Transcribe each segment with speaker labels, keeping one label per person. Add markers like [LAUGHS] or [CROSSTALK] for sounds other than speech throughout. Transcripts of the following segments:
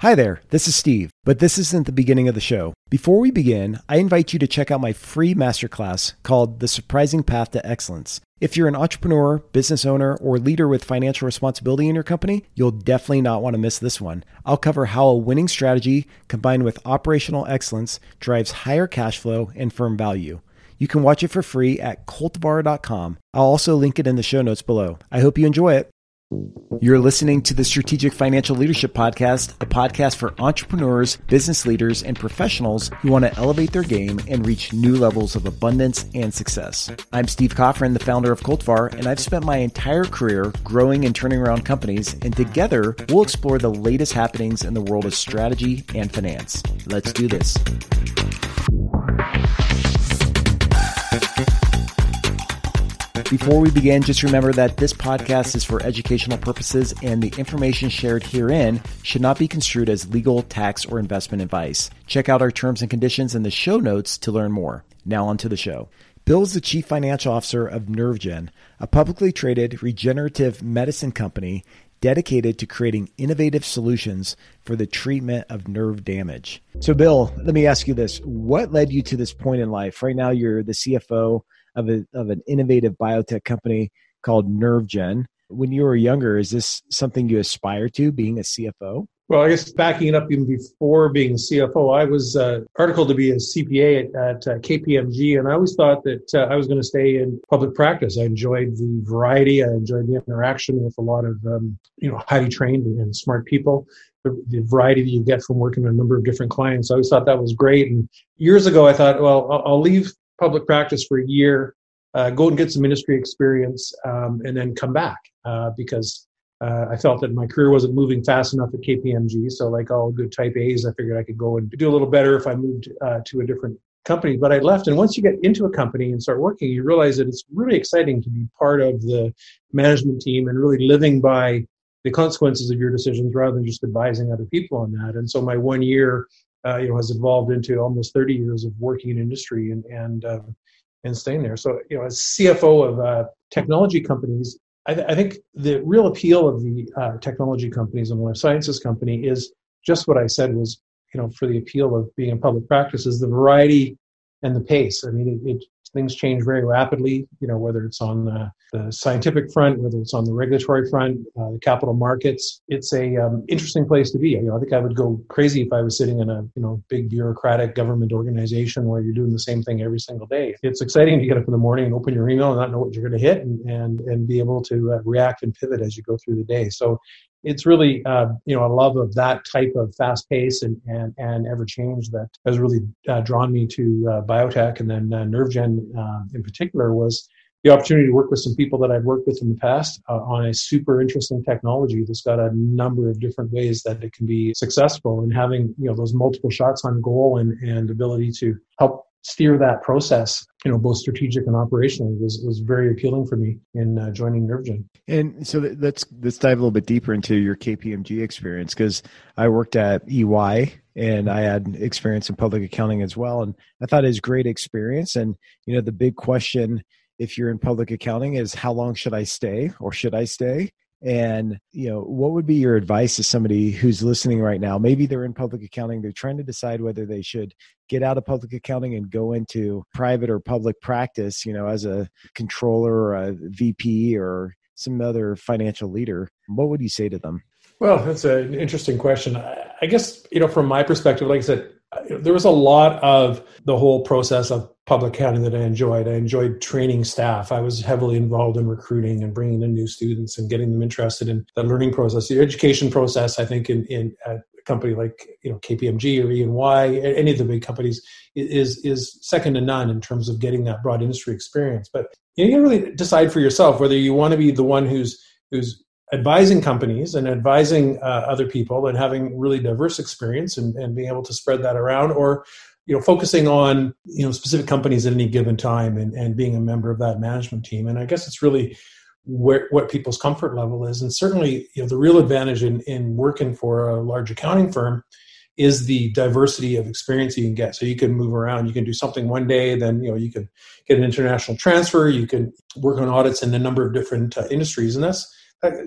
Speaker 1: Hi there, this is Steve, but this isn't the beginning of the show. Before we begin, I invite you to check out my free masterclass called The Surprising Path to Excellence. If you're an entrepreneur, business owner, or leader with financial responsibility in your company, you'll definitely not want to miss this one. I'll cover how a winning strategy combined with operational excellence drives higher cash flow and firm value. You can watch it for free at cultivar.com. I'll also link it in the show notes below. I hope you enjoy it. You're listening to the Strategic Financial Leadership Podcast, a podcast for entrepreneurs, business leaders, and professionals who want to elevate their game and reach new levels of abundance and success. I'm Steve Coffrin, the founder of Cultivar, and I've spent my entire career growing and turning around companies, and together we'll explore the latest happenings in the world of strategy and finance. Let's do this. Before we begin, just remember that this podcast is for educational purposes and the information shared herein should not be construed as legal, tax, or investment advice. Check out our terms and conditions in the show notes to learn more. Now on to the show. Bill is the chief financial officer of NervGen, a publicly traded regenerative medicine company dedicated to creating innovative solutions for the treatment of nerve damage. So, Bill, let me ask you this. What led you to this point in life? Right now, you're the CFO of, a, of an innovative biotech company called NervGen. When you were younger, is this something you aspire to, being a CFO?
Speaker 2: Well, I guess backing it up even before being CFO, I was uh, articled to be a CPA at, at uh, KPMG, and I always thought that uh, I was going to stay in public practice. I enjoyed the variety, I enjoyed the interaction with a lot of um, you know highly trained and smart people. The, the, variety that you get from working with a number of different clients. I always thought that was great. And years ago, I thought, well, I'll, I'll leave public practice for a year, uh, go and get some industry experience, um, and then come back uh, because uh, I felt that my career wasn't moving fast enough at KPMG. So, like all good type A's, I figured I could go and do a little better if I moved uh, to a different company. But I left, and once you get into a company and start working, you realize that it's really exciting to be part of the management team and really living by the consequences of your decisions rather than just advising other people on that. And so, my one year uh, you know, has evolved into almost 30 years of working in industry and and uh, and staying there. So, you know, as CFO of uh, technology companies, I, th- I, think the real appeal of the uh, technology companies and life sciences company is just what I said was, you know, for the appeal of being in public practice is the variety and the pace. I mean, it, it things change very rapidly, you know, whether it's on the, the scientific front, whether it's on the regulatory front, uh, the capital markets. It's a um, interesting place to be. You know, I think I would go crazy if I was sitting in a, you know, big bureaucratic government organization where you're doing the same thing every single day. It's exciting to get up in the morning and open your email and not know what you're going to hit and, and, and be able to uh, react and pivot as you go through the day. So it's really uh, you know a love of that type of fast pace and and, and ever change that has really uh, drawn me to uh, biotech. And then uh, NervGen uh, in particular was the opportunity to work with some people that I've worked with in the past uh, on a super interesting technology that's got a number of different ways that it can be successful. And having you know those multiple shots on goal and and ability to help steer that process, you know, both strategic and operationally was, was very appealing for me in uh, joining NervGen.
Speaker 1: And so let's let's dive a little bit deeper into your KPMG experience because I worked at EY and I had experience in public accounting as well, and I thought it was great experience. And you know, the big question if you're in public accounting is how long should I stay or should I stay? And, you know, what would be your advice to somebody who's listening right now? Maybe they're in public accounting, they're trying to decide whether they should get out of public accounting and go into private or public practice, you know, as a controller or a VP or some other financial leader. What would you say to them?
Speaker 2: Well, that's an interesting question. I guess, you know, from my perspective, like I said, there was a lot of the whole process of public accounting that I enjoyed. I enjoyed training staff. I was heavily involved in recruiting and bringing in new students and getting them interested in the learning process, the education process. I think in, in a company like you know KPMG or E&Y, any of the big companies, is is second to none in terms of getting that broad industry experience. But you, you really decide for yourself whether you want to be the one who's who's advising companies and advising uh, other people and having really diverse experience and, and being able to spread that around or you know focusing on you know specific companies at any given time and, and being a member of that management team. And i guess it's really where, what people's comfort level is. And certainly you know the real advantage in, in working for a large accounting firm is the diversity of experience you can get. So you can move around. You can do something one day then you know you can get an international transfer. You can work on audits in a number of different uh, industries. And that's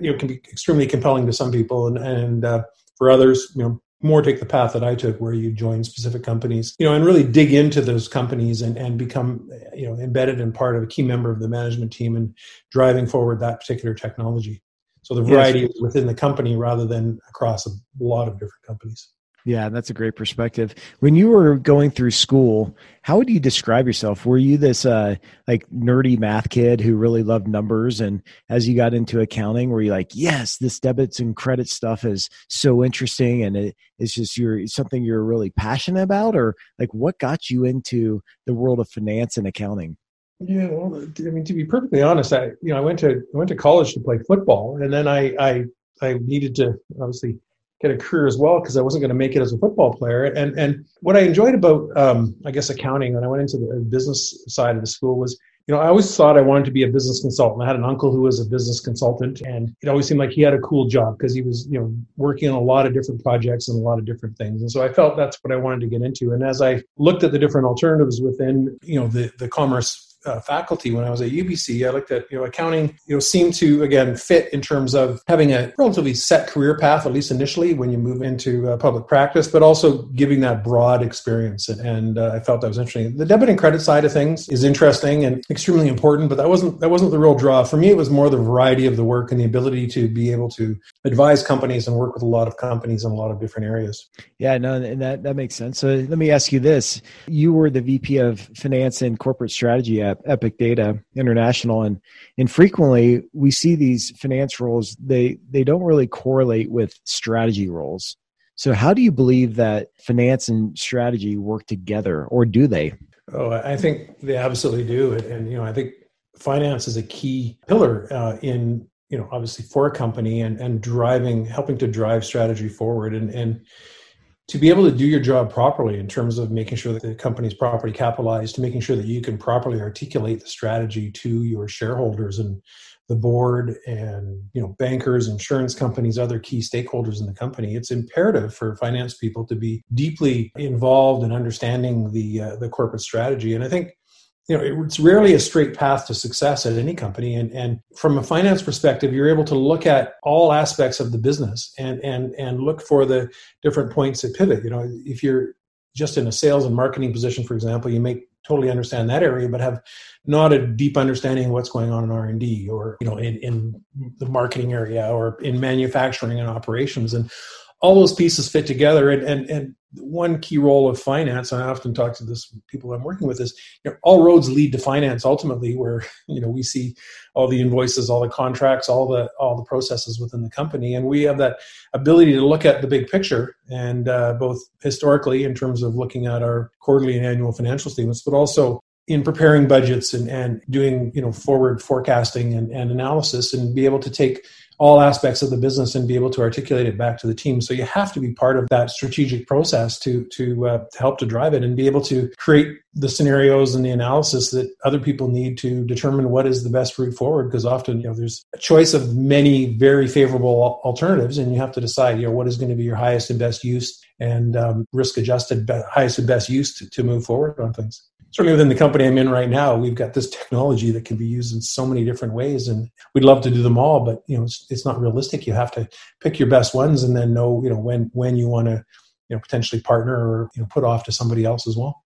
Speaker 2: you know can be extremely compelling to some people, and and uh, for others, you know, more take the path that I took, where you join specific companies, you know, and really dig into those companies and, and become, you know, embedded and part of a key member of the management team and driving forward that particular technology. So the variety yes. is within the company rather than across a lot of different companies.
Speaker 1: Yeah, that's a great perspective. When you were going through school, how would you describe yourself? Were you this uh, like nerdy math kid who really loved numbers, and as you got into accounting, were you like, yes, this debits and credit stuff is so interesting, and it, it's just you're something you're really passionate about, or like what got you into the world of finance and accounting?
Speaker 2: Yeah, well, I mean, to be perfectly honest, I you know I went to I went to college to play football, and then I I I needed to obviously get a career as well because I wasn't going to make it as a football player. And and what I enjoyed about um, I guess accounting when I went into the business side of the school was you know I always thought I wanted to be a business consultant. I had an uncle who was a business consultant, and it always seemed like he had a cool job because he was you know working on a lot of different projects and a lot of different things. And so I felt that's what I wanted to get into. And as I looked at the different alternatives within you know the the commerce uh, faculty when I was at UBC. I looked at you know accounting. You know seemed to again fit in terms of having a relatively set career path, at least initially when you move into uh, public practice, but also giving that broad experience. And, and uh, I felt that was interesting. The debit and credit side of things is interesting and extremely important, but that wasn't that wasn't the real draw for me. It was more the variety of the work and the ability to be able to advise companies and work with a lot of companies in a lot of different areas.
Speaker 1: Yeah, no, and that that makes sense. So let me ask you this: You were the VP of Finance and Corporate Strategy at Epic Data International, and and frequently we see these finance roles they they don't really correlate with strategy roles. So how do you believe that finance and strategy work together, or do they?
Speaker 2: Oh, I think they absolutely do, and, and you know I think finance is a key pillar uh, in you know obviously for a company and and driving helping to drive strategy forward and and to be able to do your job properly in terms of making sure that the company is properly capitalized, to making sure that you can properly articulate the strategy to your shareholders and the board and you know bankers, insurance companies, other key stakeholders in the company. It's imperative for finance people to be deeply involved in understanding the uh, the corporate strategy. And I think you know it's rarely a straight path to success at any company. And and from a finance perspective you're able to look at all aspects of the business and and and look for the different points that pivot. You know if you're just in a sales and marketing position for example you may totally understand that area but have not a deep understanding of what's going on in r&d or you know in, in the marketing area or in manufacturing and operations. And all those pieces fit together. And and, and one key role of finance and i often talk to this people i'm working with is you know, all roads lead to finance ultimately where [LAUGHS] you know we see all the invoices all the contracts all the all the processes within the company. And we have that ability to look at the big picture and uh, both historically in terms of looking at our quarterly and annual financial statements but also in preparing budgets and, and doing you know forward forecasting and, and analysis and be able to take all aspects of the business and be able to articulate it back to the team. So you have to be part of that strategic process to to, uh, to help to drive it and be able to create the scenarios and the analysis that other people need to determine what is the best route forward. Because often, you know, there's a choice of many very favorable alternatives, and you have to decide, you know, what is going to be your highest and best use and um, risk adjusted highest and best use to, to move forward on things certainly within the company I'm in right now, we've got this technology that can be used in so many different ways, and we'd love to do them all, but you know, it's, it's not realistic. You have to pick your best ones, and then know you know when when you want to you know potentially partner or you know put off to somebody else as well.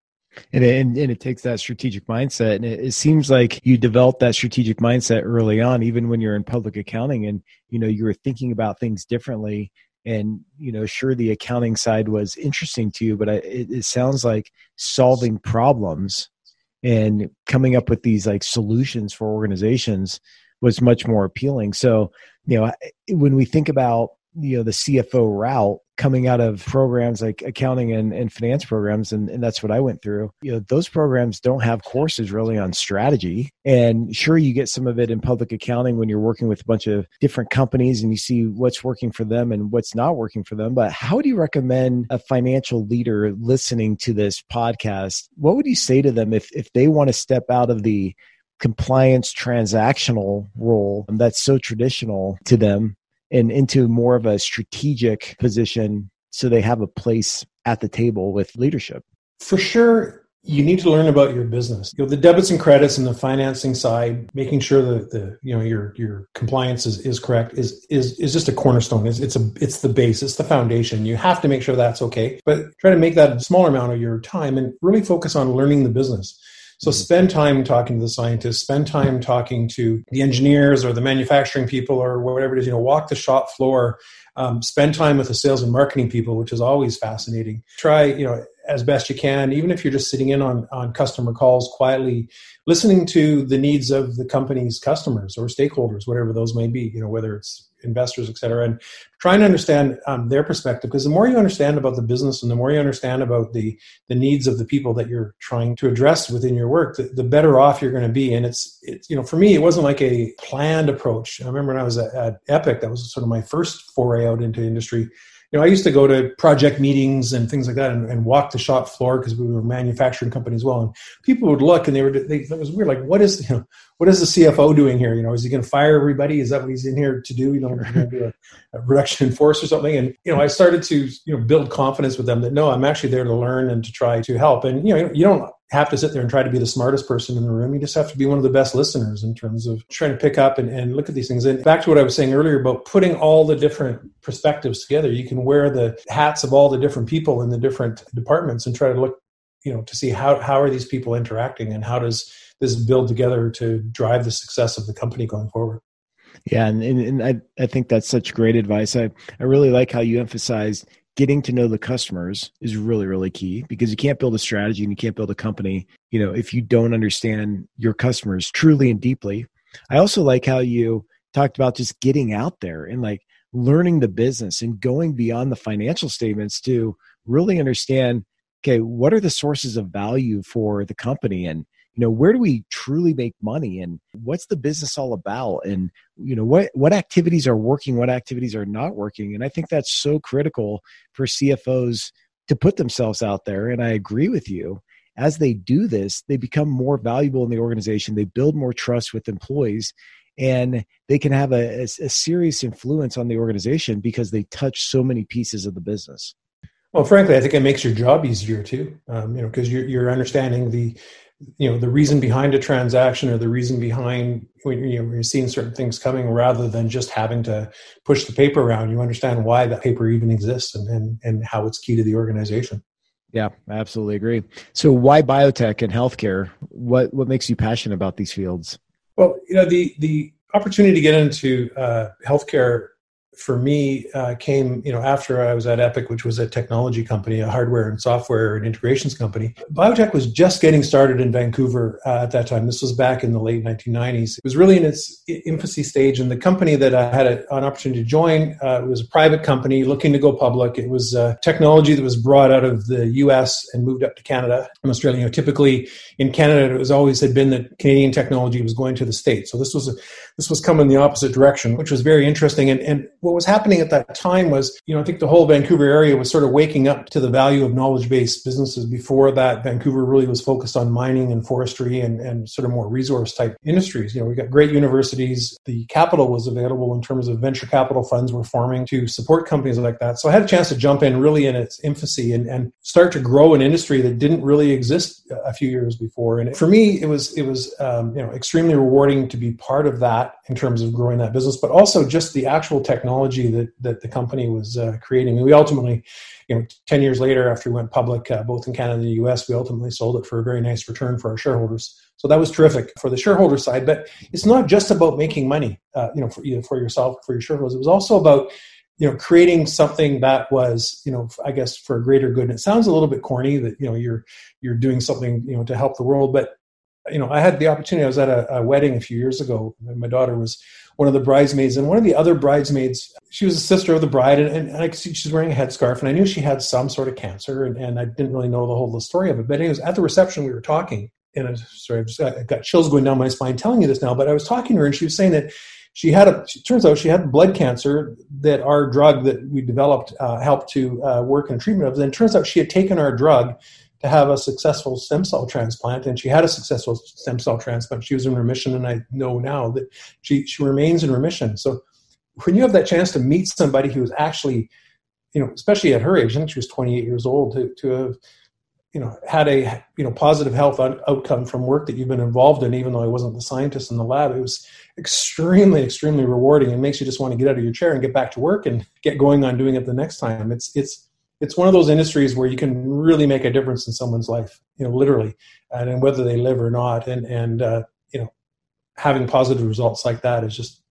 Speaker 1: And and, and it takes that strategic mindset, and it, it seems like you developed that strategic mindset early on, even when you're in public accounting, and you know you were thinking about things differently and you know sure the accounting side was interesting to you but I, it, it, sounds like solving problems and coming up with these like solutions for organizations was much more appealing. So you know when we think about you know the cfo route coming out of programs like accounting and, and finance programs and, and that's what i went through. You know those programs don't have courses really on strategy. And sure you get some of it in public accounting when you're working with a bunch of different companies and you see what's working for them and what's not working for them. But how do you recommend a financial leader listening to this podcast? What would you say to them if if they want to step out of the compliance transactional role that's so traditional to them and into more of a strategic position so they have a place at the table with leadership?
Speaker 2: For sure, you need to learn about your business. You know, the debits and credits and the financing side, making sure that the you know your your compliance is, is correct is is is just a cornerstone. It's it's a it's the base. It's the foundation. You have to make sure that's okay. But try to make that a smaller amount of your time and really focus on learning the business. So mm-hmm. spend time talking to the scientists, spend time talking to the engineers or the manufacturing people or whatever it is. You know, walk the shop floor, um, spend time with the sales and marketing people, which is always fascinating. Try, you know, as best you can, even if you're just sitting in on, on customer calls quietly, listening to the needs of the company's customers or stakeholders, whatever those may be, you know, whether it's investors, et cetera, and trying to understand um, their perspective. Because the more you understand about the business and the more you understand about the, the needs of the people that you're trying to address within your work, the, the better off you're going to be. And it's, it's, you know, for me, it wasn't like a planned approach. I remember when I was at, at Epic, that was sort of my first foray out into industry you know, I used to go to project meetings and things like that and, and walk the shop floor because we were a manufacturing company as well. And people would look and they were, they, it was weird. Like, what is, you know, what is the CFO doing here? You know, is he going to fire everybody? Is that what he's in here to do? You know, do a, a, reduction in [LAUGHS] force or something? And, you know, I started to, you know, build confidence with them that no, I'm actually there to learn and to try to help. And, you know, you don't have to sit there and try to be the smartest person in the room. You just have to be one of the best listeners in terms of trying to pick up and, and look at these things. And back to what I was saying earlier about putting all the different perspectives together. You can wear the hats of all the different people in the different departments and try to look, you know, to see how, how are these people interacting and how does this build together to drive the success of the company going forward.
Speaker 1: Yeah, and, and, and I, I think that's such great advice. I, I really like how you emphasized getting to know the customers is really really key because you can't build a strategy and you can't build a company you know if you don't understand your customers truly and deeply i also like how you talked about just getting out there and like learning the business and going beyond the financial statements to really understand okay what are the sources of value for the company and you know where do we truly make money and what's the business all about? And you know what what activities are working what activities are not working? And i think that's so critical for cfos to put themselves out there. And i agree with you. As they do this they become more valuable in the organization. They build more trust with employees and they can have a, a, a serious influence on the organization because they touch so many pieces of the business.
Speaker 2: Well, frankly, I think it makes your job easier too. Um, you know, because you're, you're understanding the you know the reason behind a transaction or the reason behind when you know, you're seeing certain things coming rather than just having to push the paper around you understand why that paper even exists and, and, and how it's key to the organization.
Speaker 1: Yeah absolutely agree. So why biotech and healthcare? What what makes you passionate about these fields?
Speaker 2: Well you know the the opportunity to get into uh, healthcare for me uh, came you know after I was at Epic, which was a technology company, a hardware and software and integrations company. Biotech was just getting started in Vancouver uh, at that time. This was back in the late 1990s. It was really in its infancy stage, and the company that I had a, an opportunity to join uh, was a private company looking to go public. It was technology that was brought out of the U.S. and moved up to Canada and Australia. You know, typically in Canada, it was always had been that Canadian technology was going to the states. So this was a, this was coming the opposite direction, which was very interesting. And, and what was happening at that time was, you know, I think the whole Vancouver area was sort of waking up to the value of knowledge based businesses. Before that, Vancouver really was focused on mining and forestry and, and sort of more resource type industries. You know, we got great universities. The capital was available in terms of venture capital funds were forming to support companies like that. So I had a chance to jump in really in its infancy and, and start to grow an industry that didn't really exist a few years before. And for me, it was it was um, you know extremely rewarding to be part of that in terms of growing that business, but also just the actual technology that that the company was uh, creating. We ultimately, you know, ten years later, after we went public, uh, both in Canada and the U.S., we ultimately sold it for a very nice return for our shareholders. So that was terrific for the shareholder side. But it's not just about making money, uh, you know, for either for yourself for your shareholders. It was also about you know creating something that was you know i guess for a greater good and it sounds a little bit corny that you know you're you're doing something you know to help the world but you know i had the opportunity i was at a, a wedding a few years ago my daughter was one of the bridesmaids, and one of the other bridesmaids, she was a sister of the bride, and, and, I could see she's wearing a headscarf, and I knew she had some sort of cancer, and, and I didn't really know the whole the story of it. But anyways, at the reception, we were talking, and I'm sorry, I just got, chills going down my spine telling you this now. But I was talking to her, and she was saying that she had a. Turns out she had blood cancer that our drug that we developed uh, helped to uh, work in treatment of. And it turns out she had taken our drug to have a successful stem cell transplant, and she had a successful stem cell transplant. She was in remission, and I know now that she she remains in remission. So when you have that chance to meet somebody who is actually, you know, especially at her age, I think she was 28 years old, to to have you know had a you know positive health outcome from work that you've been involved in even though i wasn't the scientist in the lab it was extremely extremely rewarding and makes you just want to get out of your chair and get back to work and get going on doing it the next time it's it's it's one of those industries where you can really make a difference in someone's life you know literally and whether they live or not. And and uh, you know having positive results like that is just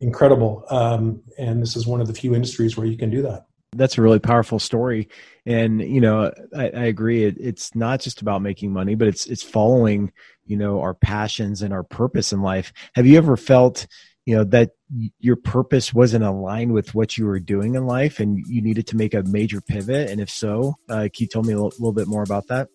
Speaker 2: incredible. Um, and this is one of the few industries where you can do that.
Speaker 1: That's a really powerful story. And you know i, I agree. It, it's not just about making money but it's it's following you know our passions and our purpose in life. Have you ever felt you know that your purpose wasn't aligned with what you were doing in life and you needed to make a major pivot? And if so uh, can you tell me a little, little bit more about that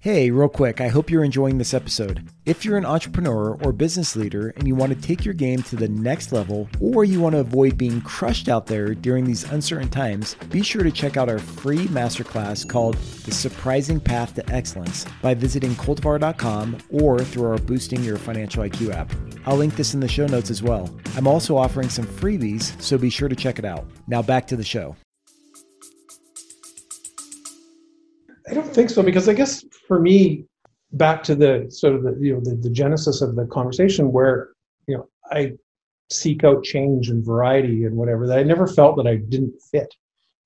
Speaker 1: Hey, real quick, I hope you're enjoying this episode. If you're an entrepreneur or business leader and you want to take your game to the next level, or you want to avoid being crushed out there during these uncertain times, be sure to check out our free masterclass called The Surprising Path to Excellence by visiting cultivar.com or through our Boosting Your Financial IQ app. I'll link this in the show notes as well. I'm also offering some freebies, so be sure to check it out. Now back to the show.
Speaker 2: I don't think so because I guess for me, back to the sort of the you know the, the genesis of the conversation where you know I seek out change and variety and whatever that I never felt that I didn't fit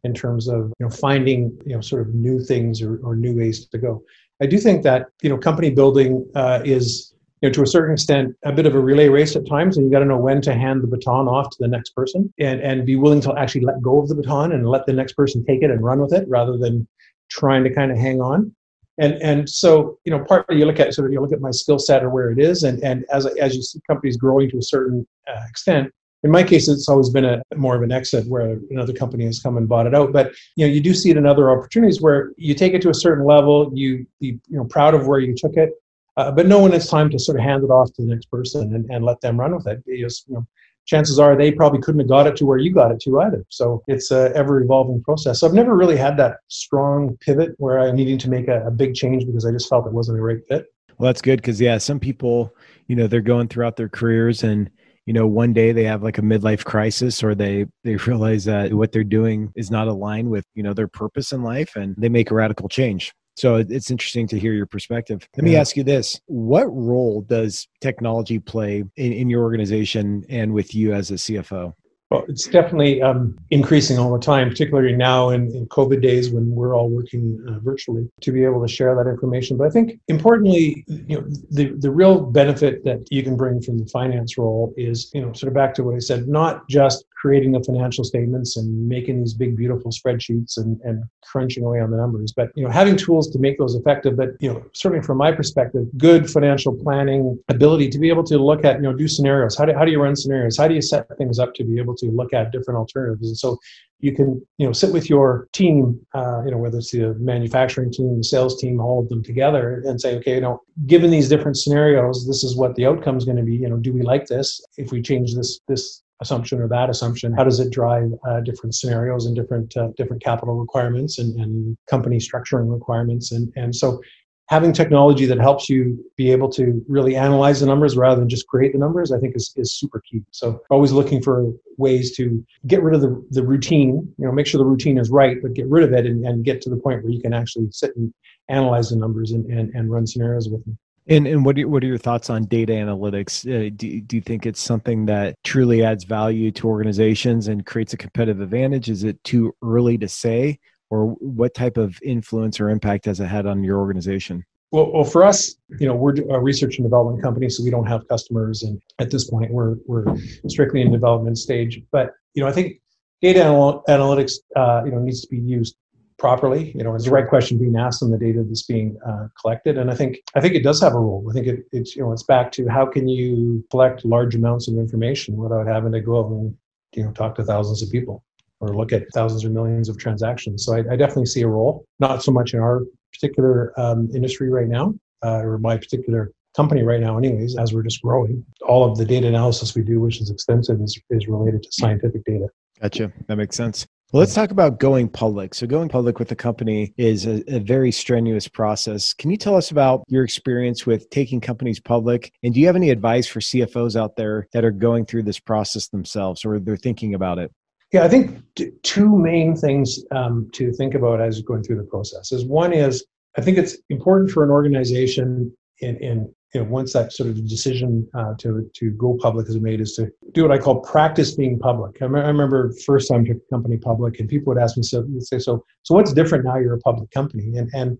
Speaker 2: in terms of you know finding you know sort of new things or, or new ways to go. I do think that you know company building uh, is you know to a certain extent a bit of a relay race at times, and you got to know when to hand the baton off to the next person and and be willing to actually let go of the baton and let the next person take it and run with it rather than trying to kind of hang on. And and so you know, partly you look at sort of you look at my skill set or where it is, and and as as you see companies growing to a certain uh, extent. In my case, it's always been a more of an exit where another company has come and bought it out. But you know, you do see it in other opportunities where you take it to a certain level, you be you know proud of where you took it, uh, but know when it's time to sort of hand it off to the next person and, and let them run with it. You, just, you know, chances are they probably couldn't have got it to where you got it to either. So it's a ever evolving process. So I've never really had that strong pivot where I'm needing to make a, a big change because I just felt it wasn't a right fit.
Speaker 1: Well, that's good because yeah, some people, you know, they're going throughout their careers and you know one day they have like a midlife crisis or they they realize that what they're doing is not aligned with you know their purpose in life and they make a radical change so it's interesting to hear your perspective. Let me ask you this What role does technology play in, in your organization and with you as a CFO?
Speaker 2: Well, it's definitely um, increasing all the time, particularly now in, in COVID days when we're all working uh, virtually to be able to share that information. But I think importantly, you know, the, the real benefit that you can bring from the finance role is, you know, sort of back to what I said, not just creating the financial statements and making these big, beautiful spreadsheets and, and crunching away on the numbers. But you know, having tools to make those effective. But you know, certainly from my perspective, good financial planning ability to be able to look at, you know, do scenarios. How do, how do you run scenarios? How do you set things up to be able to look at different alternatives? And so you can you know sit with your team uh, you know whether it's the manufacturing team the sales team all of them together and say okay you know given these different scenarios this is what the outcome is going to be. You know do we like this? If we change this this assumption or that assumption how does it drive uh, different scenarios and different uh, different capital requirements and, and company structuring requirements? And and so having technology that helps you be able to really analyze the numbers rather than just create the numbers i think is, is super key so always looking for ways to get rid of the, the routine you know make sure the routine is right but get rid of it and, and get to the point where you can actually sit and analyze the numbers and, and, and run scenarios with them
Speaker 1: and and what are, what are your thoughts on data analytics? Uh, do, do you think it's something that truly adds value to organizations and creates a competitive advantage? Is it too early to say, or what type of influence or impact has it had on your organization?
Speaker 2: Well, well, for us, you know, we're a research and development company, so we don't have customers, and at this point, we're we're strictly in development stage. But you know, I think data anal- analytics, uh, you know, needs to be used properly. You know, is the right question being asked on the data that's being uh, collected? And I think I think it does have a role. I think it, it's you know it's back to how can you collect large amounts of information without having to go out and you know talk to thousands of people or look at thousands or millions of transactions. So I, I definitely see a role, not so much in our particular um, industry right now uh, or my particular company right now anyways as we're just growing all of the data analysis we do which is extensive is, is related to scientific data
Speaker 1: gotcha that makes sense well, let's talk about going public. So, going public with a company is a, a, very strenuous process. Can you tell us about your experience with taking companies public? And do you have any advice for CFOs out there that are going through this process themselves or they're thinking about it?
Speaker 2: Yeah, I think two main things um, to think about as you're going through the process is one is I think it's important for an organization in, in you know, once that sort of decision uh, to to go public is made, is to do what I call practice being public. I, me- I remember first time took company public, and people would ask me, so say, so so what's different now? You're a public company, and and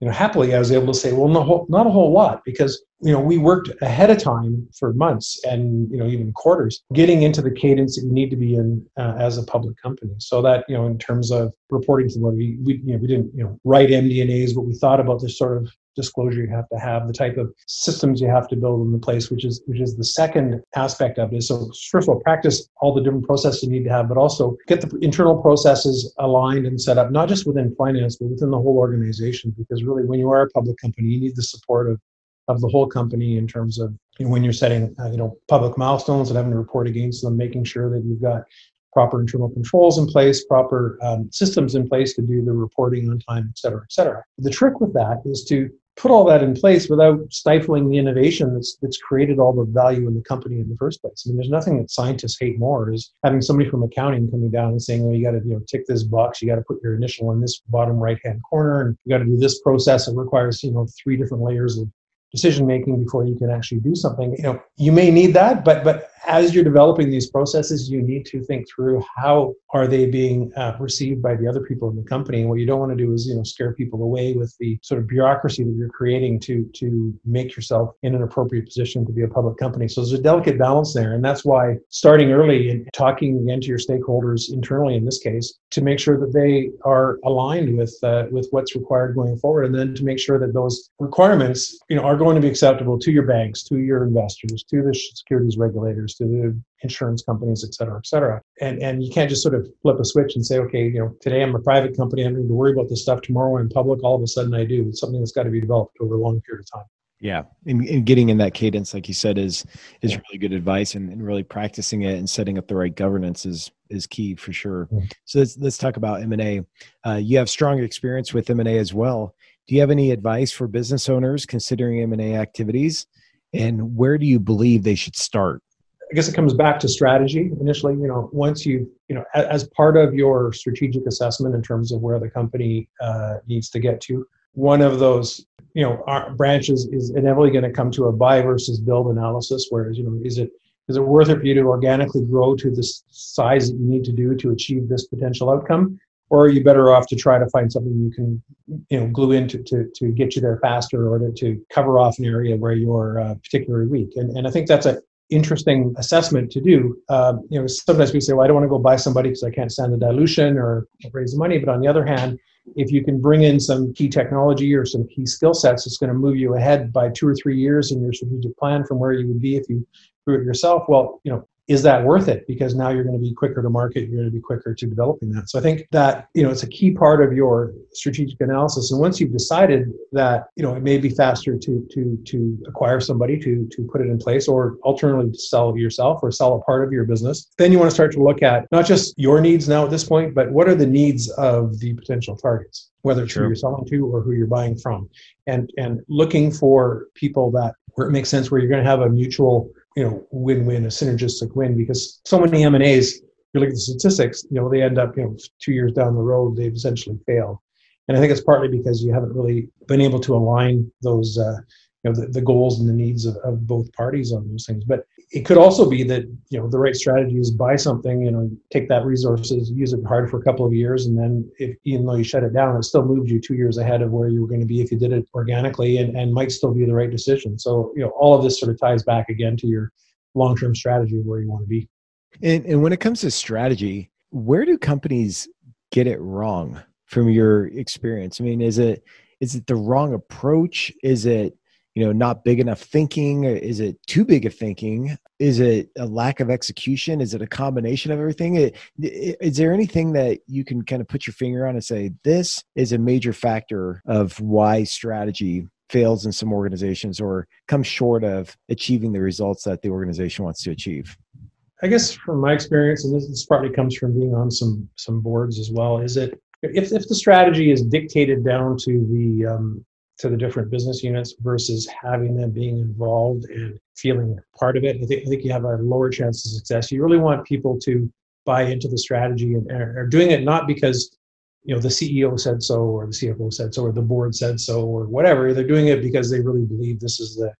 Speaker 2: you know, happily I was able to say, well, not, not a whole lot because, you know, we worked ahead of time for months and, you know, even quarters getting into the cadence that you need to be in uh, as a public company. So that, you know, in terms of reporting to the board, we, we, you know, we didn't, you know, write MD&As, but we thought about this sort of disclosure you have to have, the type of systems you have to build in the place, which is which is the second aspect of it. So first of all, practice all the different processes you need to have, but also get the internal processes aligned and set up, not just within finance, but within the whole organization. Because really, when you are a public company, you need the support of of the whole company in terms of you know, when you're setting uh, you know public milestones and having to report against them, making sure that you've got proper internal controls in place, proper um, systems in place to do the reporting on time, et cetera, et cetera. The trick with that is to put all that in place without stifling the innovation that's that's created all the value in the company in the first place. I mean, there's nothing that scientists hate more is having somebody from accounting coming down and saying, "Well, you got to you know tick this box, you got to put your initial in this bottom right hand corner, and you got to do this process. It requires you know three different layers of decision making before you can actually do something. You know, you may need that, but but as you're developing these processes, you need to think through how are they being uh, received by the other people in the company. And what you don't want to do is, you know, scare people away with the sort of bureaucracy that you're creating to to make yourself in an appropriate position to be a public company. So there's a delicate balance there, and that's why starting early and talking again to your stakeholders internally, in this case, to make sure that they are aligned with uh, with what's required going forward, and then to make sure that those requirements, you know, are going to be acceptable to your banks, to your investors, to the securities regulators to the insurance companies, et cetera, et cetera. And and you can't just sort of flip a switch and say, okay, you know, today I'm a private company, I don't need to worry about this stuff. Tomorrow I'm public, all of a sudden I do. It's something that's got to be developed over a long period of time.
Speaker 1: Yeah, and, and, getting in that cadence, like you said, is is yeah. really good advice, and, and, really practicing it and setting up the right governance is is key for sure. Mm-hmm. So let's let's talk about M and A. Uh, you have strong experience with M and A as well. Do you have any advice for business owners considering M and A activities, and where do you believe they should start?
Speaker 2: I guess it comes back to strategy initially. You know, once you, you know, as part of your strategic assessment in terms of where the company uh, needs to get to, one of those, you know, branches is inevitably going to come to a buy versus build analysis. Whereas, you know, is it is it worth it for you to organically grow to the size that you need to do to achieve this potential outcome, or are you better off to try to find something you can, you know, glue into to to get you there faster, or to, to cover off an area where you're uh, particularly weak? And and I think that's a interesting assessment to do. Um, you know, sometimes we say, well, I don't want to go buy somebody because I can't stand the dilution or raise the money. But on the other hand, if you can bring in some key technology or some key skill sets, it's going to move you ahead by two or three years in your strategic plan from where you would be if you grew it yourself. Well, you know, is that worth it? Because now you're going to be quicker to market, you're going to be quicker to developing that. So I think that, you know, it's a key part of your strategic analysis. And once you've decided that, you know, it may be faster to to to acquire somebody to to put it in place or alternatively to sell yourself or sell a part of your business, then you want to start to look at not just your needs now at this point, but what are the needs of the potential targets, whether it's sure. who you're selling to or who you're buying from. And and looking for people that where it makes sense where you're going to have a mutual you know win-win, a synergistic win, because so many M and A's. You look at the statistics, you know they end up you know two years down the road they've essentially failed, and I think it's partly because you haven't really been able to align those uh, you know the, the goals and the needs of, of both parties on those things. But it could also be that you know the right strategy is buy something, you know, take that resources, use it hard for a couple of years, and then if even though you shut it down, it still moved you two years ahead of where you were going to be if you did it organically, and, and might still be the right decision. So you know all of this sort of ties back again to your long term strategy where you want to be.
Speaker 1: And, and when it comes to strategy, where do companies get it wrong from your experience? I mean, is it is it the wrong approach? Is it you know not big enough thinking? Is it too big of thinking? Is it a lack of execution? Is it a combination of everything? Is there anything that you can kind of put your finger on and say this is a major factor of why strategy fails in some organizations or comes short of achieving the results that the organization wants to achieve?
Speaker 2: I guess from my experience and this, partly comes from being on some some boards as well is it if, if the strategy is dictated down to the um, to the different business units versus having them being involved and feeling part of it. I think, I think you have a lower chance of success. You really want people to buy into the strategy and are doing it not because you know the CEO said so or the CFO said so or the board said so or whatever. They're doing it because they really believe this is the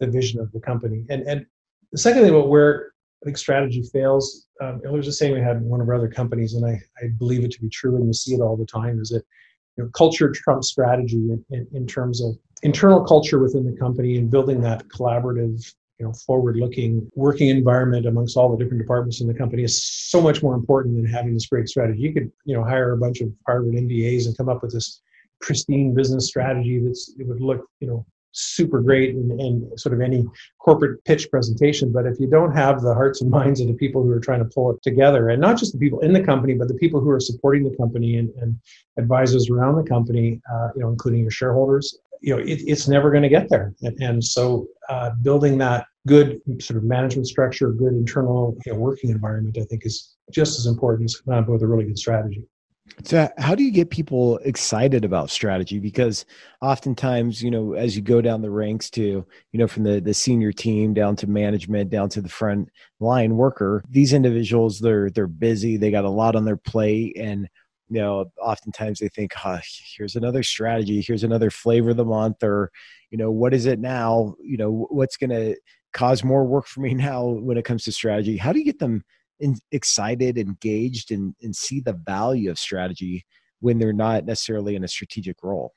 Speaker 2: the vision of the company. And and the second thing about where I think strategy fails, um, there was a saying we had in one of our other companies, and I, I believe it to be true, and you see it all the time, is that you know, culture trumps strategy in, in, in terms of internal culture within the company and building that collaborative you know forward-looking working environment amongst all the different departments in the company is so much more important than having this great strategy. You could you know hire a bunch of Harvard MBAs and come up with this pristine business strategy that's it would look you know super great in, in sort of any corporate pitch presentation. But if you don't have the hearts and [LAUGHS] minds of the people who are trying to pull it together, and not just the people in the company, but the people who are supporting the company and, and advisors around the company, uh, you know, including your shareholders, you know, it, it's never going to get there. And, and so, uh, building that good sort of management structure, good internal you know, working environment, I think is just as important as coming with a really good strategy.
Speaker 1: So, how do you get people excited about strategy? Because oftentimes, you know, as you go down the ranks to, you know, from the the senior team down to management, down to the front line worker, these individuals they're they're busy, they got a lot on their plate, and you know, oftentimes they think, huh, here's another strategy, here's another flavor of the month, or you know, what is it now? You know, what's going to cause more work for me [LAUGHS] now when it comes to strategy? How do you get them in, excited, engaged, and, and see the value of strategy when they're not necessarily in a strategic role?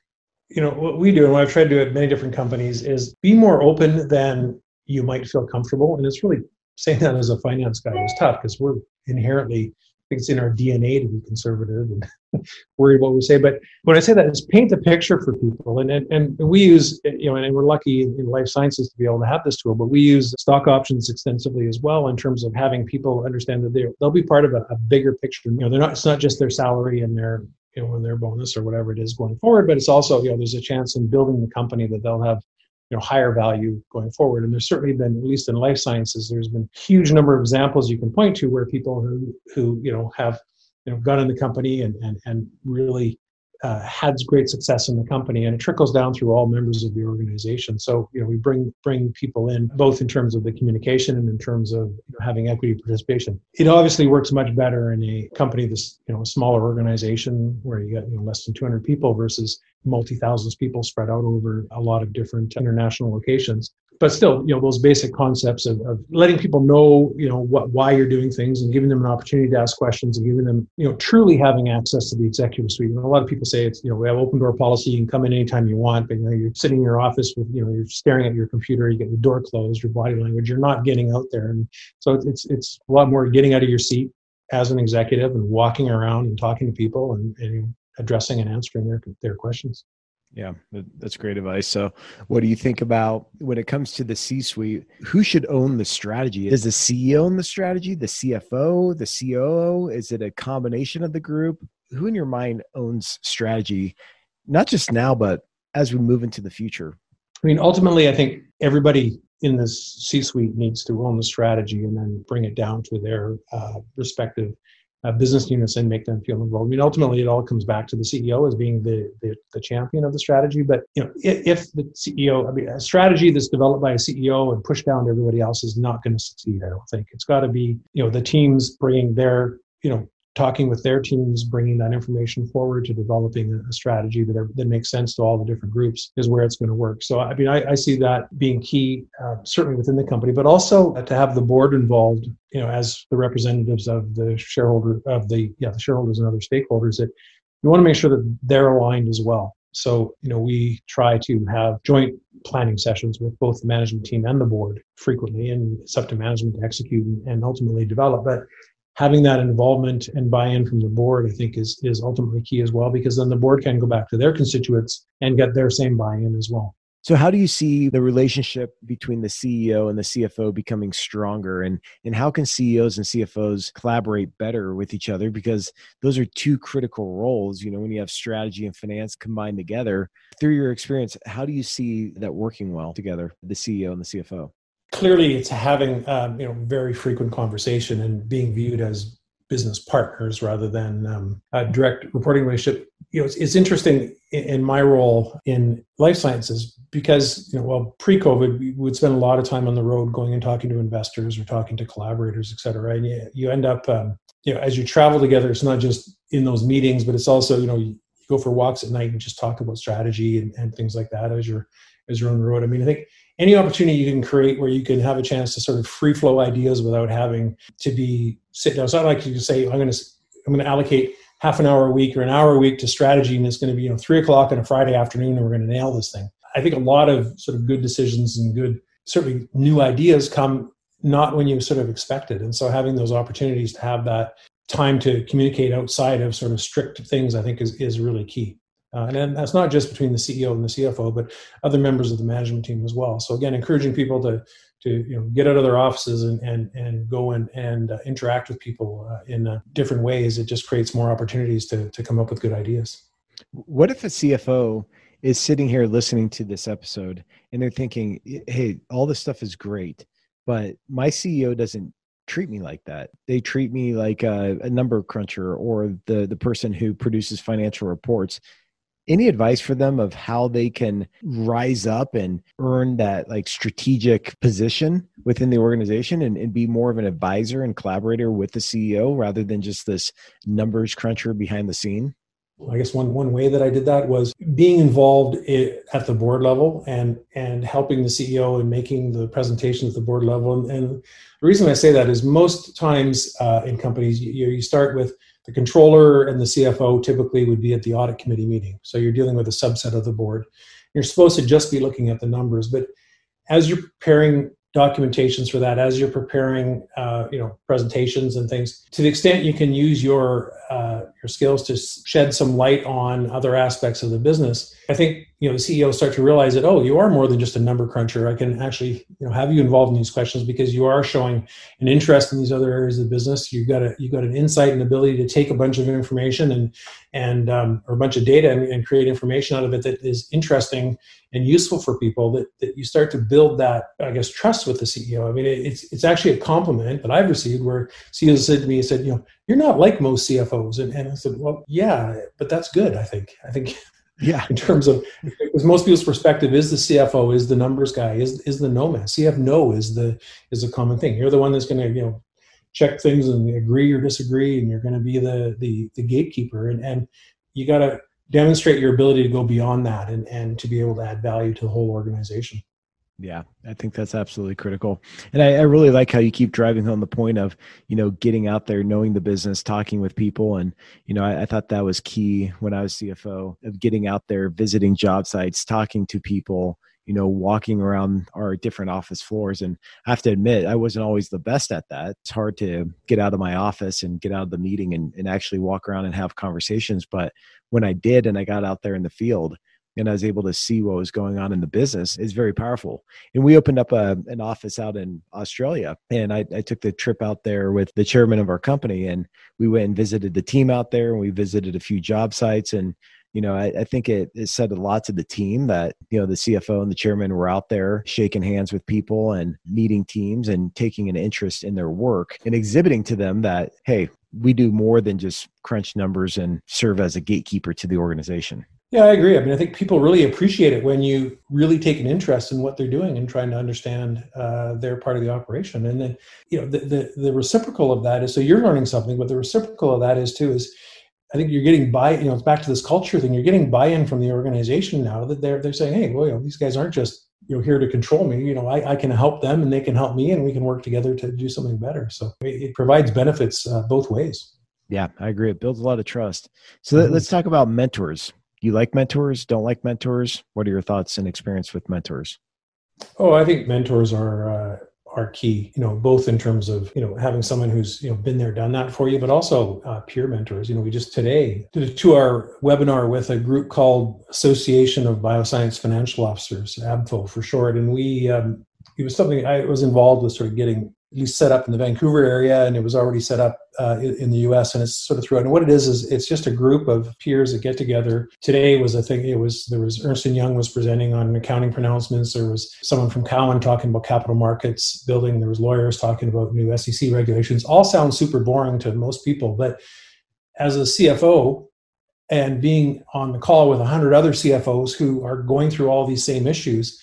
Speaker 2: You know, what we do, and what I've tried to do at many different companies, is be more open than you might feel comfortable. And it's really saying that as a finance guy is tough because we're inherently think it's in our DNA to be conservative and [LAUGHS] worry what we say. But when I say that, is paint the picture for people. And, and, and we use, you know, and we're lucky in life sciences to be able to have this tool, but we use stock options extensively as well in terms of having people understand that they'll be part of a, a bigger picture. You know, they're not, it's not just their salary and their, you know, their bonus or whatever it is going forward, but it's also, you know, there's a chance in building the company that they'll have you know higher value going forward and there's certainly been at least in life sciences there's been huge number of examples you can point to where people who who you know have you know gone in the company and and, and really uh, had great success in the company, and it trickles down through all members of the organization. So, you know, we bring bring people in both in terms of the communication and in terms of you know, having equity participation. It obviously works much better in a company this you know a smaller organization where you got you know less than 200 people versus multi thousands people spread out over a lot of different international locations but still, you know, those basic concepts of, of letting people know, you know, what why you're doing things and giving them an opportunity to ask questions and giving them, you know, truly having access to the executive suite. And a lot of people say it's, you know, we have open door policy, you can come in anytime you want, but you know, you're sitting in your office with, you know, you're staring at your computer, you get the door closed, your body language, you're not getting out there. And so it's it's a lot more getting out of your seat as an executive and walking around and talking to people and, and addressing and answering their their questions.
Speaker 1: Yeah, that's great advice. So, what do you think about when it comes to the C suite? Who should own the strategy? Is the CEO own the strategy, the CFO, the COO? Is it a combination of the group? Who in your mind owns strategy, not just now, but as we move into the future?
Speaker 2: I mean, ultimately, I think everybody in this C suite needs to own the strategy and then bring it down to their uh, respective uh, business units and make them feel involved. I mean, ultimately, it all comes back to the CEO as being the, the, the champion of the strategy. But you know, if, if, the CEO, I mean, a strategy that's developed by a CEO and pushed down to everybody else is not going to succeed. I don't think it's got to be you know the teams bringing their you know talking with their teams, bringing that information forward to developing a, strategy that, that makes sense to all the different groups is where it's going to work. So, I mean, I, I see that being key, uh, certainly within the company, but also to have the board involved, you know, as the representatives of the shareholder of the yeah the shareholders and other stakeholders. That you want to make sure that they're aligned as well. So, you know, we try to have joint planning sessions with both the management team and the board frequently, and it's up to management to execute and ultimately develop. But having that involvement and buy-in from the board, I think, is is ultimately key as well, because then the board can go back to their constituents and get their same buy-in as well.
Speaker 1: So, how do you see the relationship between the CEO and the CFO becoming stronger, and and how can CEOs and CFOs collaborate better with each other? Because those are two critical roles. You know, when you have strategy and finance combined together. Through your experience, how do you see that working well together, the CEO and the CFO?
Speaker 2: Clearly it's having um, you know very frequent conversation and being viewed as business partners rather than um, a direct reporting relationship. You know, it's, it's interesting in, my role in life sciences because you know, well, pre-COVID, we would spend a lot of time on the road, going and talking to investors or talking to collaborators, et cetera. And you, you end up um, you know, as you travel together, it's not just in those meetings, but it's also, you know, you go for walks at night and just talk about strategy and, and things like that as you're as you're on the road. I mean, I think any opportunity you can create where you can have a chance to sort of free flow ideas without having to be sit down. It's not like you can say, I'm gonna I'm gonna allocate half an hour a week or an hour a week to strategy and it's going to be you know three o'clock on a friday afternoon and we're going to nail this thing. I think a lot of sort of good decisions and good certainly new ideas come not when you sort of expect it. And so having those opportunities to have that time to communicate outside of sort of strict things i think is, is really key uh, and that's not just between the ceo and the cfo but other members of the management team as well. So again encouraging people to to you know get out of their offices and and and go and and uh, interact with people uh, in uh, different ways. It just creates more opportunities to to come up with good ideas.
Speaker 1: What if a cfo is sitting here listening to this episode and they're thinking hey all this stuff is great but my ceo doesn't treat me like that. They treat me like a, a number cruncher or the the person who produces financial reports any advice for them of how they can rise up and earn that like strategic position within the organization and, and, be more of an advisor and collaborator with the ceo rather than just this numbers cruncher behind the scene
Speaker 2: I guess one one way that I did that was being involved at the board level and and helping the CEO and making the presentations at the board level. And, and the reason I say that is most times uh, in companies you, you start with the controller and the CFO typically would be at the audit committee meeting. So you're dealing with a subset of the board. You're supposed to just be looking at the numbers, but as you're preparing documentations for that as you're preparing uh, you know presentations and things to the extent you can use your uh, your skills to shed some light on other aspects of the business i think you know the ceo start to realize that oh you are more than just a number cruncher. I can actually you know have you involved in these questions because you are showing an interest in these other areas of business. You've got a you've got an insight and ability to take a bunch of information and and um, or a bunch of data and, and create information out of it that is interesting and useful for people that, that you start to build that i guess trust with the ceo i mean it, it's it's actually a compliment that i've received where ceos said to me said you know you're not like most cfos and, and i said well yeah but that's good i think. I think
Speaker 1: yeah.
Speaker 2: In terms of because most people's perspective is the cfo is the numbers guy is is the no man cf no is the is a common thing. You're the one that's going to you know check things and agree or disagree and you're going to be the the the gatekeeper. And and you got to demonstrate your ability to go beyond that and, and to be able to add value to the whole organization.
Speaker 1: Yeah, I think that's absolutely critical. And I, I, really like how you keep driving home the point of, you know, getting out there, knowing the business, talking with people. And, you know, I, I thought that was key when I was CFO of getting out there, visiting job sites, talking to people, you know, walking around our different office floors. And I have to admit, I wasn't always the best at that. It's hard to get out of my office and get out of the meeting and, and actually walk around and have conversations. But when I did and I got out there in the field, and I was able to see what was going on in the business is very powerful. And we opened up a, an office out in Australia, and I, I, took the trip out there with the chairman of our company, and we went and visited the team out there, and we visited a few job sites, and you know, I, I, think it, it said a lot to the team that, you know, the CFO and the chairman were out there shaking hands with people and meeting teams and taking an interest in their work and exhibiting to them that, hey, we do more than just crunch numbers and serve as a gatekeeper to the organization.
Speaker 2: Yeah, I agree. I mean, I think people really appreciate it when you really take an interest in what they're doing and trying to understand uh, their part of the operation. And then, you know, the, the, the reciprocal of that is so you're learning something, but the reciprocal of that is too is I think you're getting buy, you know, it's back to this culture thing. You're getting buy-in from the organization now that they're they're saying, hey, well, you know, these guys aren't just you know here to control me. You know, I, I can help them and they can help me, and we can work together to do something better. So it, it provides benefits uh, both ways.
Speaker 1: Yeah, I agree. It builds a lot of trust. So mm-hmm. let's talk about mentors. You like mentors? Don't like mentors? What are your thoughts and experience with mentors?
Speaker 2: Oh, I think mentors are. Uh, are key you know both in terms of you know having someone who's you know been there done that for you but also uh, peer mentors you know we just today did a two hour webinar with a group called association of bioscience financial officers abfo for short and we um, it was something i was involved with sort of getting least set up in the Vancouver area, and it was already set up uh, in the U.S. and it's sort of throughout. And what it is is it's just a group of peers that get together. Today was a thing. It was there was Ernst and Young was presenting on accounting pronouncements. There was someone from Cowen talking about capital markets building. There was lawyers talking about new SEC regulations. All sound super boring to most people, but as a CFO and being on the call with a hundred other CFOs who are going through all these same issues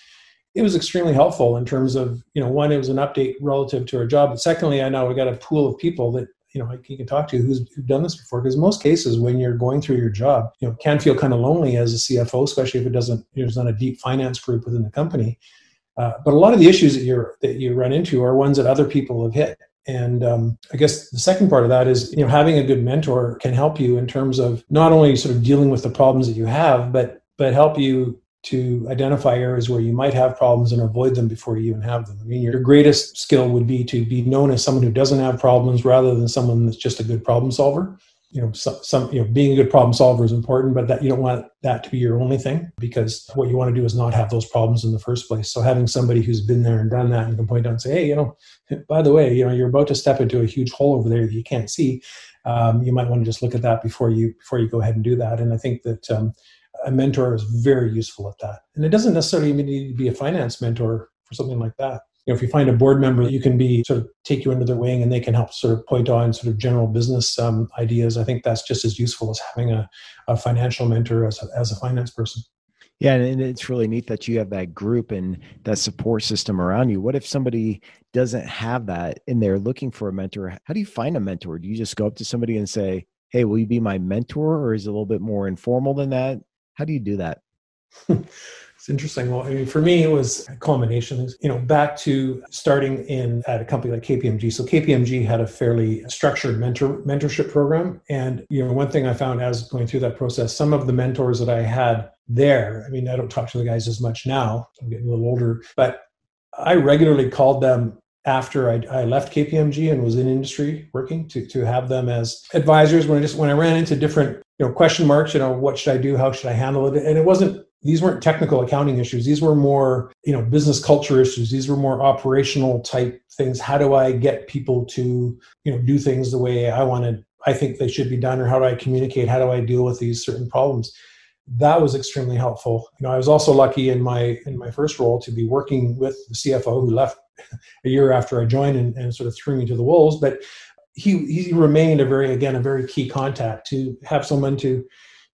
Speaker 2: it was extremely helpful in terms of you know one it was an update relative to our job but secondly i know we got a pool of people that you know you can talk to who's who've done this before because most cases when you're going through your job you know can feel kind of lonely as a cfo especially if it doesn't there's not a deep finance group within the company. Uh, but a lot of the issues that you're that you run into are ones that other people have hit. And um, i guess the second part of that is you know having a good mentor can help you in terms of not only sort of dealing with the problems that you have but but help you to identify areas where you might have problems and avoid them before you even have them. I mean, your greatest skill would be to be known as someone who doesn't have problems rather than someone that's just a good problem solver. You know, some, some you know, being a good problem solver is important, but that you don't want that to be your only thing because what you want to do is not have those problems in the first place. So having somebody who's been there and done that and can point out and say, hey, you know, [LAUGHS] by the way, you know, you're about to step into a huge hole over there that you can't see. Um, you might want to just look at that before you before you go ahead and do that. And I think that um, a mentor is very useful at that. And it doesn't necessarily need to be a finance mentor for something like that. You know, if you find a board member that you can be sort of take you under their wing and they can help sort of point on sort of general business um, ideas, I think that's just as useful as having a, a financial mentor as a, as a finance person.
Speaker 1: Yeah, and it's really neat that you have that group and that support system around you. What if somebody doesn't have that and they're looking for a mentor? How do you find a mentor? Do you just go up to somebody and say, "Hey, will you be my mentor?" Or is it a little bit more informal than that? How do you do that? [LAUGHS]
Speaker 2: it's interesting. Well, I mean, for me, it was a combination. You know, back to starting in at a company like KPMG. So KPMG had a fairly structured mentor mentorship program, and you know, one thing I found as going through that process, some of the mentors that I had there. I mean, I don't talk to the guys as much now. I'm getting a little older, but I regularly called them after I, I, left KPMG and was in industry working to, to have them as advisors when I just when I ran into different you know question marks you know what should i do? How should i handle it? And it wasn't these weren't technical accounting issues. These were more you know business culture issues. These were more operational type things. How do i get people to you know do things the way i wanted i think they should be done? Or how do i communicate? How do i deal with these certain problems? That was extremely helpful. You know i was also lucky in my in my first role to be working with the cfo who left a year after i joined and, and sort of threw me to the wolves but he he remained a very again a very key contact to have someone to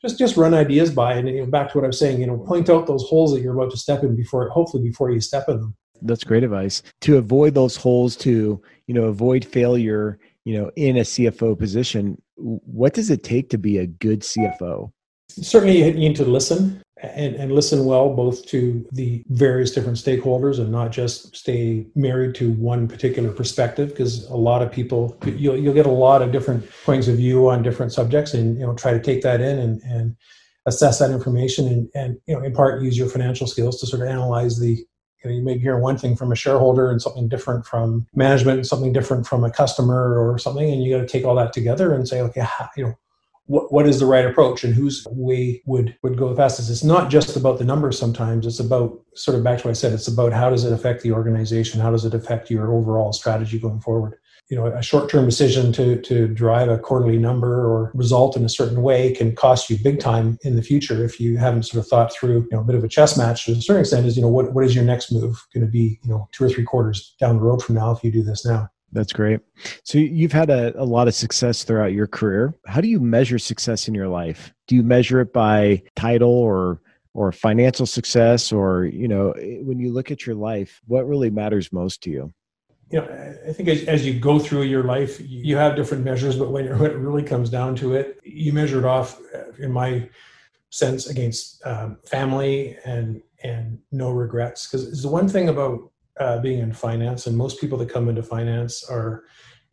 Speaker 2: just just run ideas by and you know, back to what I was saying, you know, point out those holes that you're about to step in before hopefully before you step in them.
Speaker 1: That's great advice. To avoid those holes to, you know, avoid failure, you know, in a CFO position, what does it take to be a good CFO?
Speaker 2: Certainly you need to listen and, and listen well both to the various different stakeholders and not just stay married to one particular perspective because a lot of people you'll, you'll get a lot of different points of view on different subjects and you know try to take that in and, and assess that information and, and you know in part use your financial skills to sort of analyze the you know you may hear one thing from a shareholder and something different from management and something different from a customer or something and you got to take all that together and say okay how, you know what, what is the right approach and whose way would would go the fastest. It's not just about the numbers sometimes. It's about sort of back to what i said it's about how does it affect the organization? How does it affect your overall strategy going forward? You know a short-term decision to to drive a quarterly number or result in a certain way can cost you big time in the future if you haven't sort of thought through you know a bit of a chess match to a certain extent is you know what, what is your next move going to be you know two or three quarters down the road from now if you do this now
Speaker 1: that's great. So you've had a, a lot of success throughout your career. How do you measure success in your life? Do you measure it by title or or financial success or you know when you look at your life what really matters most to you
Speaker 2: you know i think as, as you go through your life you have different measures but when, when it really comes down to it you measure it off uh, in my sense against um, family and and no regrets because it's the one thing about uh, being in finance, and most people that come into finance are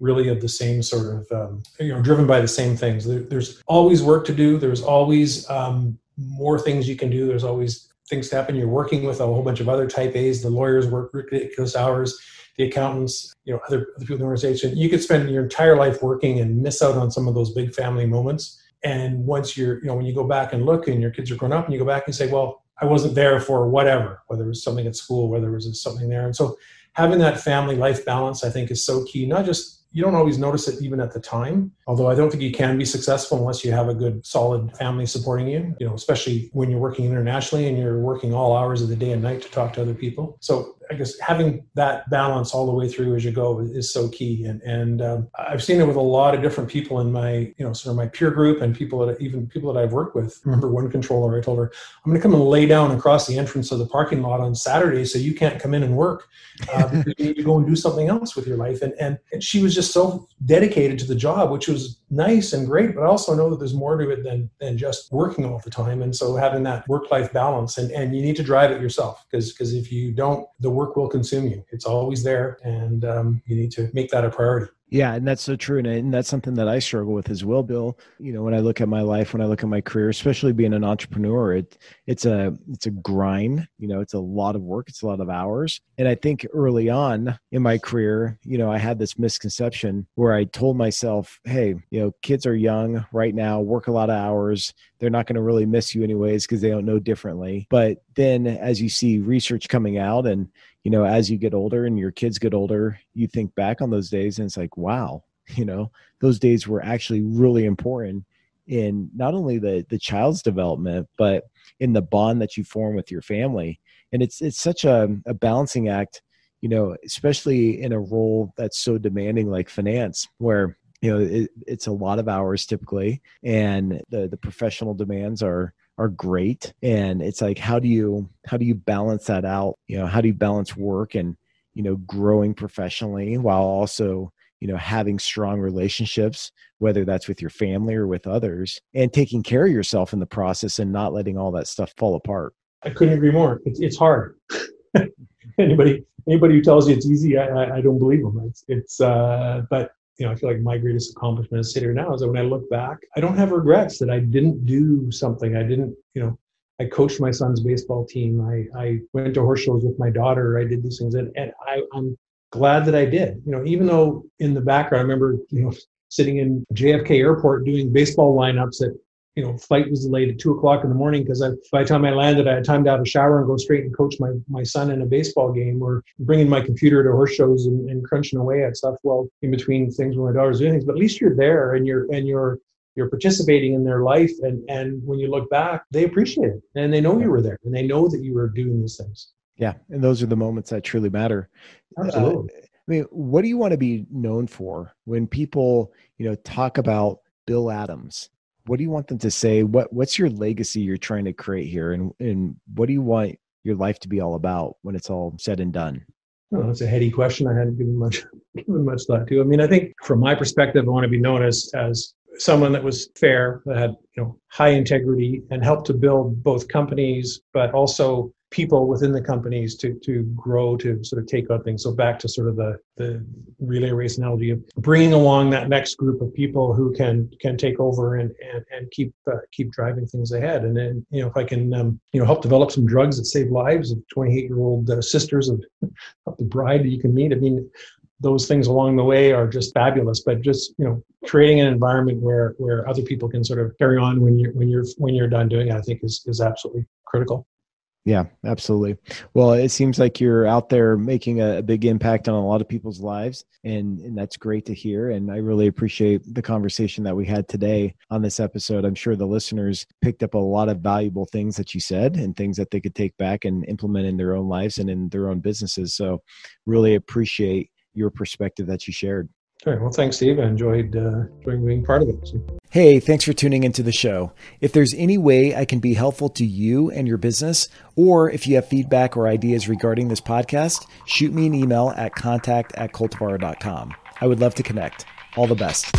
Speaker 2: really of the same sort of um, you know driven by the same things. There, there's always work to do. There's always um, more things you can do. There's always things to happen. You're working with a whole bunch of other type A's. The lawyers work ridiculous hours. The accountants, you know, other, other people in the organization. You could spend your entire life working and miss out on some of those big family moments. And once you're, you know, when you go back and look and your kids are grown up and you go back and say, well, I wasn't there for whatever, whether it was something at school, whether it was something there. And so having that family life balance, I think, is so key. Not just, you don't always notice it even at the time, although I don't think you can be successful unless you have a good, solid family supporting you, you know, especially when you're working internationally and you're working all hours of the day and night to talk to other people. So I guess having that balance all the way through as you go is so key. And, and um, I've seen it with a lot of different people in my, you know, sort of my peer group and people that even people that I've worked with. I remember one controller, I told her, I'm going to come and lay down across the entrance of the parking lot on Saturday so you can't come in and work. Uh, you go and do something else with your life. And, and, and she was just so dedicated to the job, which was nice and great, but I also know that there's more to it than, than just working all the time. And so having that work life balance and, and you need to drive it yourself because because if you don't, the work will consume you. It's always there and um, you need to make that a priority.
Speaker 1: Yeah, and that's so true. And, and that's something that I struggle with as well, Bill. You know, when I look at my life, when I look at my career, especially being an entrepreneur, it it's a it's a grind. You know, it's a lot of work, it's a lot of hours. And I think early on in my career, you know, I had this misconception where I told myself, hey, you know, kids are young right now, work a lot of hours. They're not going to really miss you anyways because they don't know differently. But then as you see research coming out and you know, as you get older and your kids get older, you think back on those days and it's like, wow, [LAUGHS] you know, those days were actually really important in not only the the child's development, but in the bond that you form with your family. And it's it's such a, a balancing act, you know, especially in a role that's so demanding like finance, where you know it, it's a lot of hours typically, and the the professional demands are are great. And it's like how do you how do you balance that out? You know how do you balance work and you know growing professionally while also you know having strong relationships whether that's with your family or with others and taking care of yourself in the process and not letting all that stuff fall apart?
Speaker 2: I couldn't agree more. It's, it's hard. [LAUGHS] Anybody anybody who tells you it's easy i, I don't believe them it's, it's uh, but you know, I feel like my greatest accomplishment as sitting here now is that when I look back, I don't have regrets that I didn't do something. I didn't, you know, I coached my son's baseball team. I, I went to horse shows with my daughter. I did these things, and, and I, I'm glad that I did. You know, even though in the background, I remember, you know, sitting in JFK Airport doing baseball lineups at you know, flight was delayed at two o'clock in the morning because by the time I landed, I had time to have a shower and go straight and coach my, my son in a baseball game or bringing my computer to horse shows and, and crunching away at stuff. Well, in between things when my daughter's doing things, but at least you're there and you're, and you're, you're participating in their life. And, and when you look back, they appreciate it and they know you were there and they know that you were doing these things.
Speaker 1: Yeah. And those are the moments that truly matter.
Speaker 2: Absolutely.
Speaker 1: Uh, I mean, what do you want to be known for when people, you know, talk about Bill Adams? What do you want them to say? What what's your legacy you're trying to create here, and and what do you want your life to be all about when it's all said and done?
Speaker 2: Well, that's a heady question. I hadn't given much [LAUGHS] given much thought to. I mean, I think from my perspective, I want to be known as as someone that was fair, that had you know high integrity, and helped to build both companies, but also people within the companies to to grow to sort of take on things. So back to sort of the the relay race analogy of bringing along that next group of people who can can take over and and, and keep uh, keep driving things ahead. And then you know if I can um, you know help develop some drugs that save lives of 28 year old uh, sisters of, [LAUGHS] of the bride that you can meet. I mean those things along the way are just fabulous but just you know creating an environment where where other people can sort of carry on when you're when you're when you're done doing it i think is is absolutely critical
Speaker 1: yeah, absolutely. Well, it seems like you're out there making a, a, big impact on a lot of people's lives, and, and that's great to hear. And I really appreciate the conversation that we had today on this episode. I'm sure the listeners picked up a lot of valuable things that you said and things that they could take back and implement in their own lives and in their own businesses. So, really appreciate your perspective that you shared.
Speaker 2: All right. Well, thanks, Steve. I enjoyed, uh, enjoying being part of it. So.
Speaker 1: Hey, thanks for tuning into the show. If there's any way I can be helpful to you and your business, or if you have feedback or ideas regarding this podcast, shoot me an email at contact at cultivar.com. I would love to connect. All the best.